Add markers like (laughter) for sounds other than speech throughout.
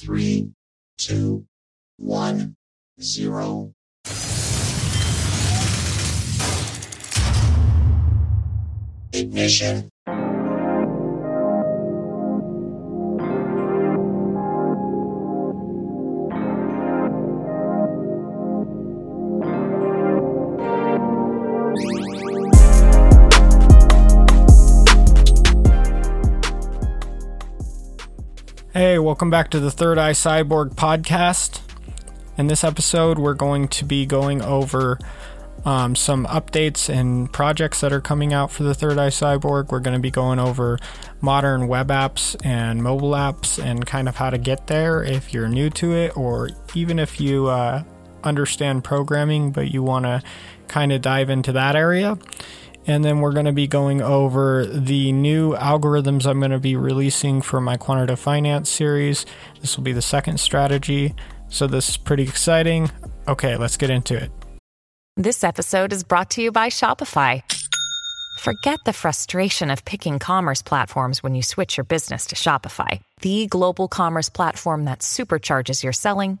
Three, two, one, zero. Ignition. Hey, welcome back to the Third Eye Cyborg podcast. In this episode, we're going to be going over um, some updates and projects that are coming out for the Third Eye Cyborg. We're going to be going over modern web apps and mobile apps and kind of how to get there if you're new to it, or even if you uh, understand programming but you want to kind of dive into that area. And then we're going to be going over the new algorithms I'm going to be releasing for my quantitative finance series. This will be the second strategy. So, this is pretty exciting. Okay, let's get into it. This episode is brought to you by Shopify. Forget the frustration of picking commerce platforms when you switch your business to Shopify, the global commerce platform that supercharges your selling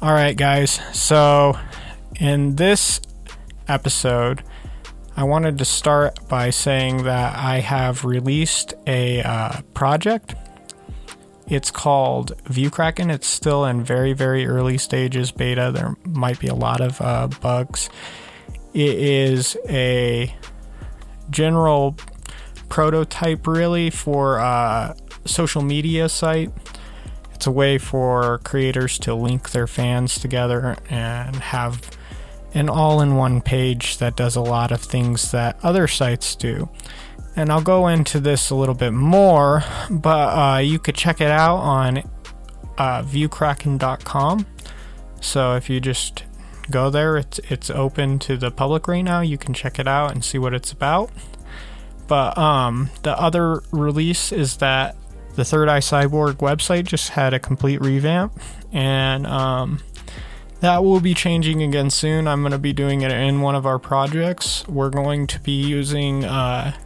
All right, guys. So, in this episode, I wanted to start by saying that I have released a uh, project. It's called ViewKraken. It's still in very, very early stages beta. There might be a lot of uh, bugs. It is a general prototype, really, for a social media site it's a way for creators to link their fans together and have an all in one page that does a lot of things that other sites do. And I'll go into this a little bit more, but uh, you could check it out on uh, viewkraken.com. So if you just go there, it's it's open to the public right now. You can check it out and see what it's about. But um, the other release is that the Third Eye Cyborg website just had a complete revamp, and um, that will be changing again soon. I'm going to be doing it in one of our projects. We're going to be using uh,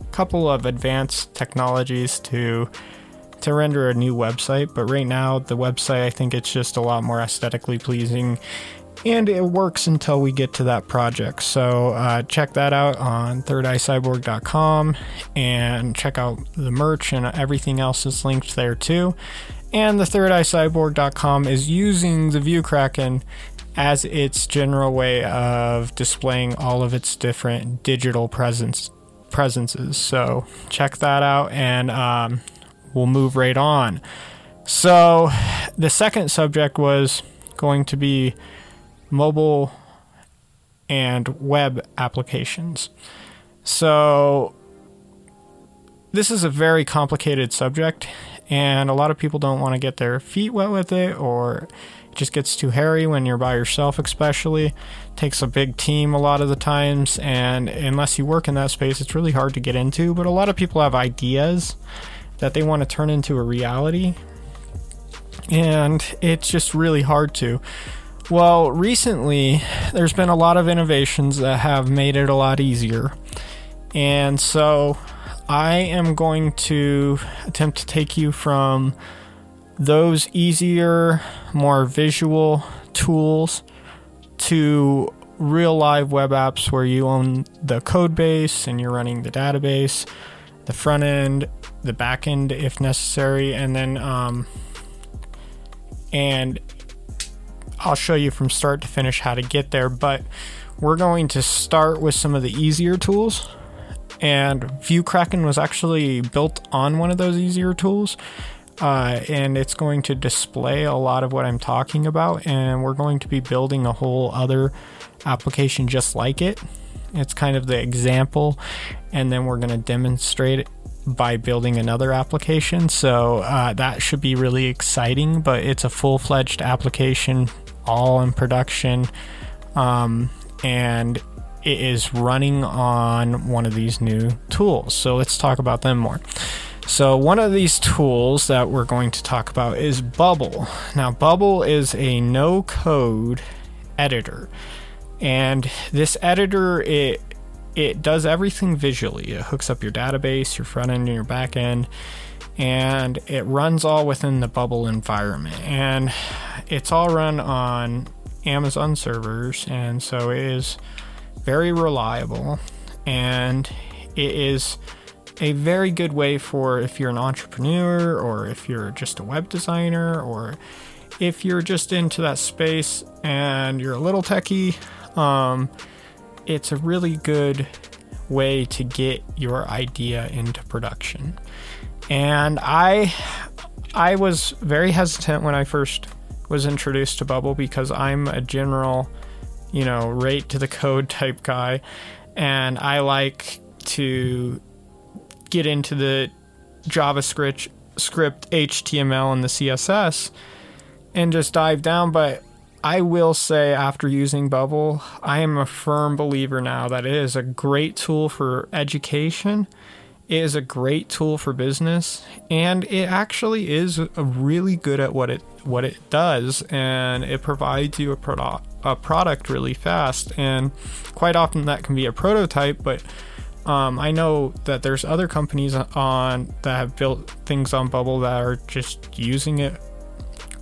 a couple of advanced technologies to to render a new website, but right now the website I think it's just a lot more aesthetically pleasing and it works until we get to that project. So uh, check that out on thirdeyecyborg.com and check out the merch and everything else is linked there too. And the thirdeyecyborg.com is using the ViewKraken as its general way of displaying all of its different digital presence presences. So check that out and um, we'll move right on. So the second subject was going to be mobile and web applications. So, this is a very complicated subject, and a lot of people don't want to get their feet wet with it, or it just gets too hairy when you're by yourself, especially. It takes a big team a lot of the times, and unless you work in that space, it's really hard to get into. But a lot of people have ideas that they want to turn into a reality, and it's just really hard to. Well, recently there's been a lot of innovations that have made it a lot easier. And so I am going to attempt to take you from those easier, more visual tools to real live web apps where you own the code base and you're running the database, the front end, the back end if necessary, and then um, and I'll show you from start to finish how to get there, but we're going to start with some of the easier tools And ViewKraken was actually built on one of those easier tools. Uh, and it's going to display a lot of what I'm talking about. And we're going to be building a whole other application just like it. It's kind of the example, and then we're going to demonstrate it by building another application. So uh, that should be really exciting, but it's a full fledged application, all in production. Um, and it is running on one of these new tools. So let's talk about them more. So, one of these tools that we're going to talk about is Bubble. Now, Bubble is a no code editor. And this editor, it it does everything visually. It hooks up your database, your front end, and your back end, and it runs all within the Bubble environment. And it's all run on Amazon servers, and so it is very reliable, and it is a very good way for if you're an entrepreneur or if you're just a web designer or if you're just into that space and you're a little techie, um, it's a really good way to get your idea into production. And I I was very hesitant when I first was introduced to Bubble because I'm a general, you know, rate to the code (laughs) type guy and I like to get into the JavaScript script HTML and the CSS and just dive down. But I will say after using Bubble I am a firm believer now that it is a great tool for education is a great tool for business and it actually is really good at what it what it does and it provides you a product a product really fast and quite often that can be a prototype but um, I know that there's other companies on that have built things on Bubble that are just using it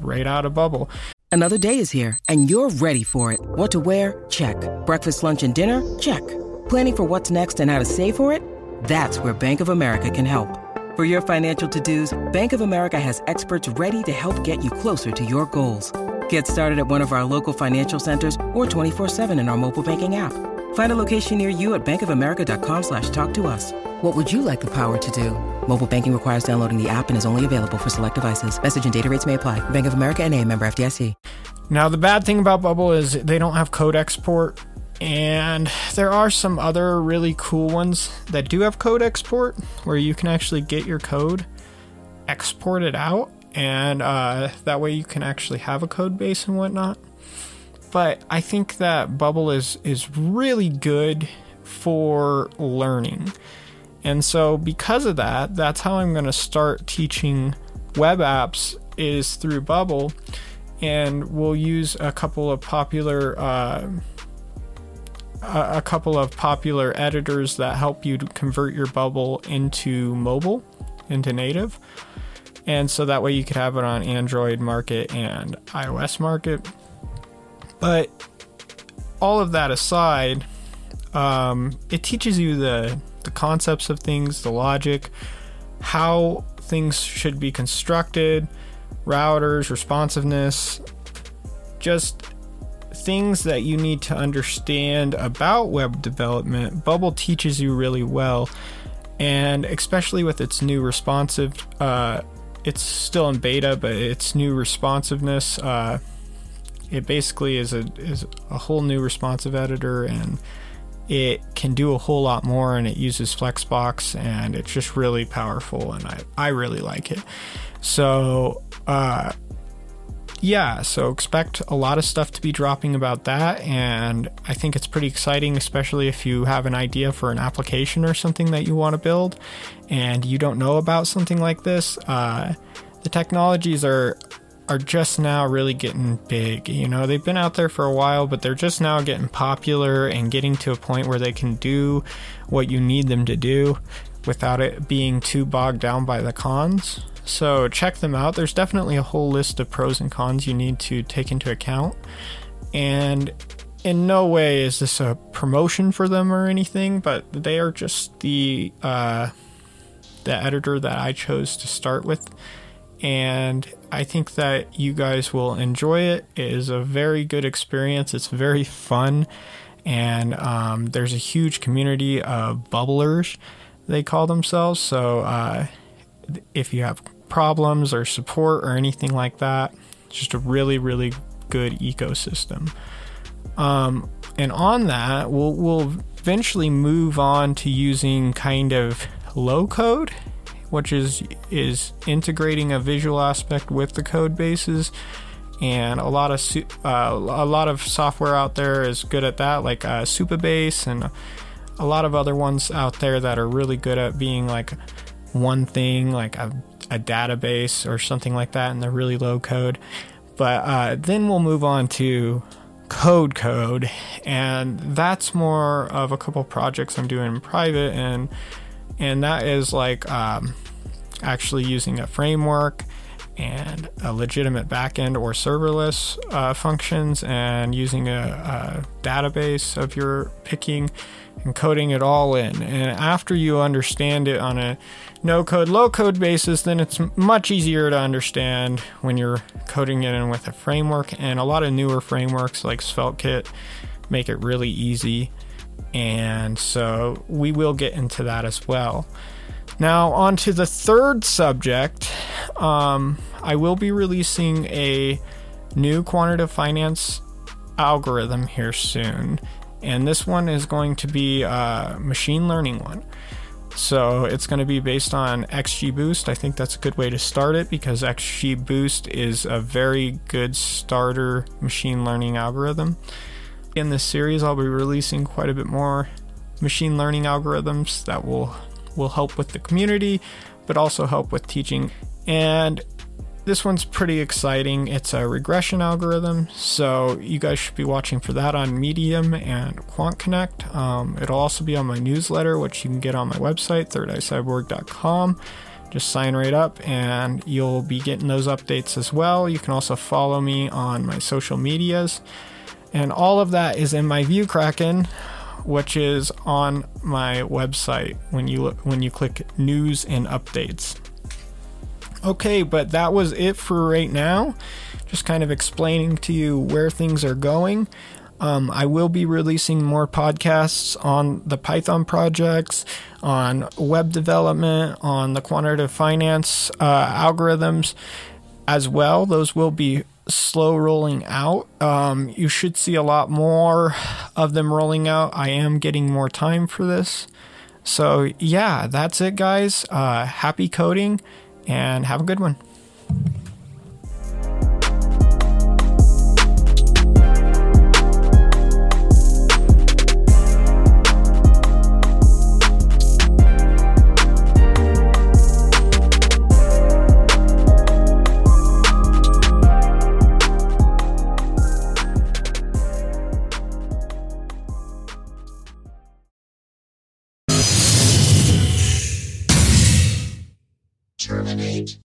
right out of Bubble. Another day is here, and you're ready for it. What to wear? Check. Breakfast, lunch, and dinner? Check. Planning for what's next and how to save for it? That's where Bank of America can help. For your financial to-dos, Bank of America has experts ready to help get you closer to your goals. Get started at one of our local financial centers or 24-7 in our mobile banking app. Find a location near you at bankofamerica.com slash talk to us. What would you like the power to do? Mobile banking requires downloading the app and is only available for select devices. Message and data rates may apply. Bank of America and a member FDIC. Now, the bad thing about Bubble is they don't have code export. And there are some other really cool ones that do have code export where you can actually get your code exported out. And uh, that way you can actually have a code base and whatnot but I think that Bubble is is really good for learning. And so because of that, that's how I'm going to start teaching web apps is through Bubble and we'll use a couple of popular uh, a couple of popular editors that help you convert your bubble into mobile into native. And so that way you could have it on android market and ios market. But all of that aside, um, it teaches you the the concepts of things, the logic, how things should be constructed, routers, responsiveness, just things that you need to understand about web development. Bubble teaches you really well, and especially with its new responsive, uh, it's still in beta, but its new responsiveness. Uh, it basically is a is a whole new responsive editor and it can do a whole lot more and it uses flexbox and it's just really powerful and i, I really like it so uh, yeah so expect a lot of stuff to be dropping about that and i think it's pretty exciting especially if you have an idea for an application or something that you want to build and you don't know about something like this uh, the technologies are are just now really getting big. You know, they've been out there for a while, but they're just now getting popular and getting to a point where they can do what you need them to do without it being too bogged down by the cons. So check them out. There's definitely a whole list of pros and cons you need to take into account. And in no way is this a promotion for them or anything, but they are just the uh, the editor that I chose to start with and I think that you guys will enjoy it. It is a very good experience. It's very fun, and um, there's a huge community of bubblers, they call themselves. So uh, if you have problems or support or anything like that, it's just a really, really good ecosystem. Um, and on that, we'll, we'll eventually move on to using kind of low code, which is is integrating a visual aspect with the code bases. And a lot of uh, a lot of software out there is good at that, like uh, Supabase and a lot of other ones out there that are really good at being like one thing, like a, a database or something like that, and they're really low code. But uh, then we'll move on to code code and that's more of a couple projects i'm doing in private and and that is like um, actually using a framework and a legitimate backend or serverless uh, functions and using a, a database of your picking and coding it all in. And after you understand it on a no code, low code basis, then it's much easier to understand when you're coding it in with a framework. And a lot of newer frameworks like SvelteKit make it really easy. And so we will get into that as well. Now, on to the third subject. Um, I will be releasing a new quantitative finance algorithm here soon and this one is going to be a machine learning one. So it's going to be based on XGBoost. I think that's a good way to start it because XGBoost is a very good starter machine learning algorithm. In this series, I'll be releasing quite a bit more machine learning algorithms that will will help with the community, but also help with teaching. And this one's pretty exciting. It's a regression algorithm, so you guys should be watching for that on Medium and Quant Connect. Um, it'll also be on my newsletter, which you can get on my website, thirdeyecyborg.com. Just sign right up and you'll be getting those updates as well. You can also follow me on my social medias. And all of that is in my View Kraken, which is on my website when you look, when you click news and updates. Okay, but that was it for right now. Just kind of explaining to you where things are going. Um, I will be releasing more podcasts on the Python projects, on web development, on the quantitative finance uh, algorithms as well. Those will be slow rolling out. Um, you should see a lot more of them rolling out. I am getting more time for this. So, yeah, that's it, guys. Uh, happy coding and have a good one.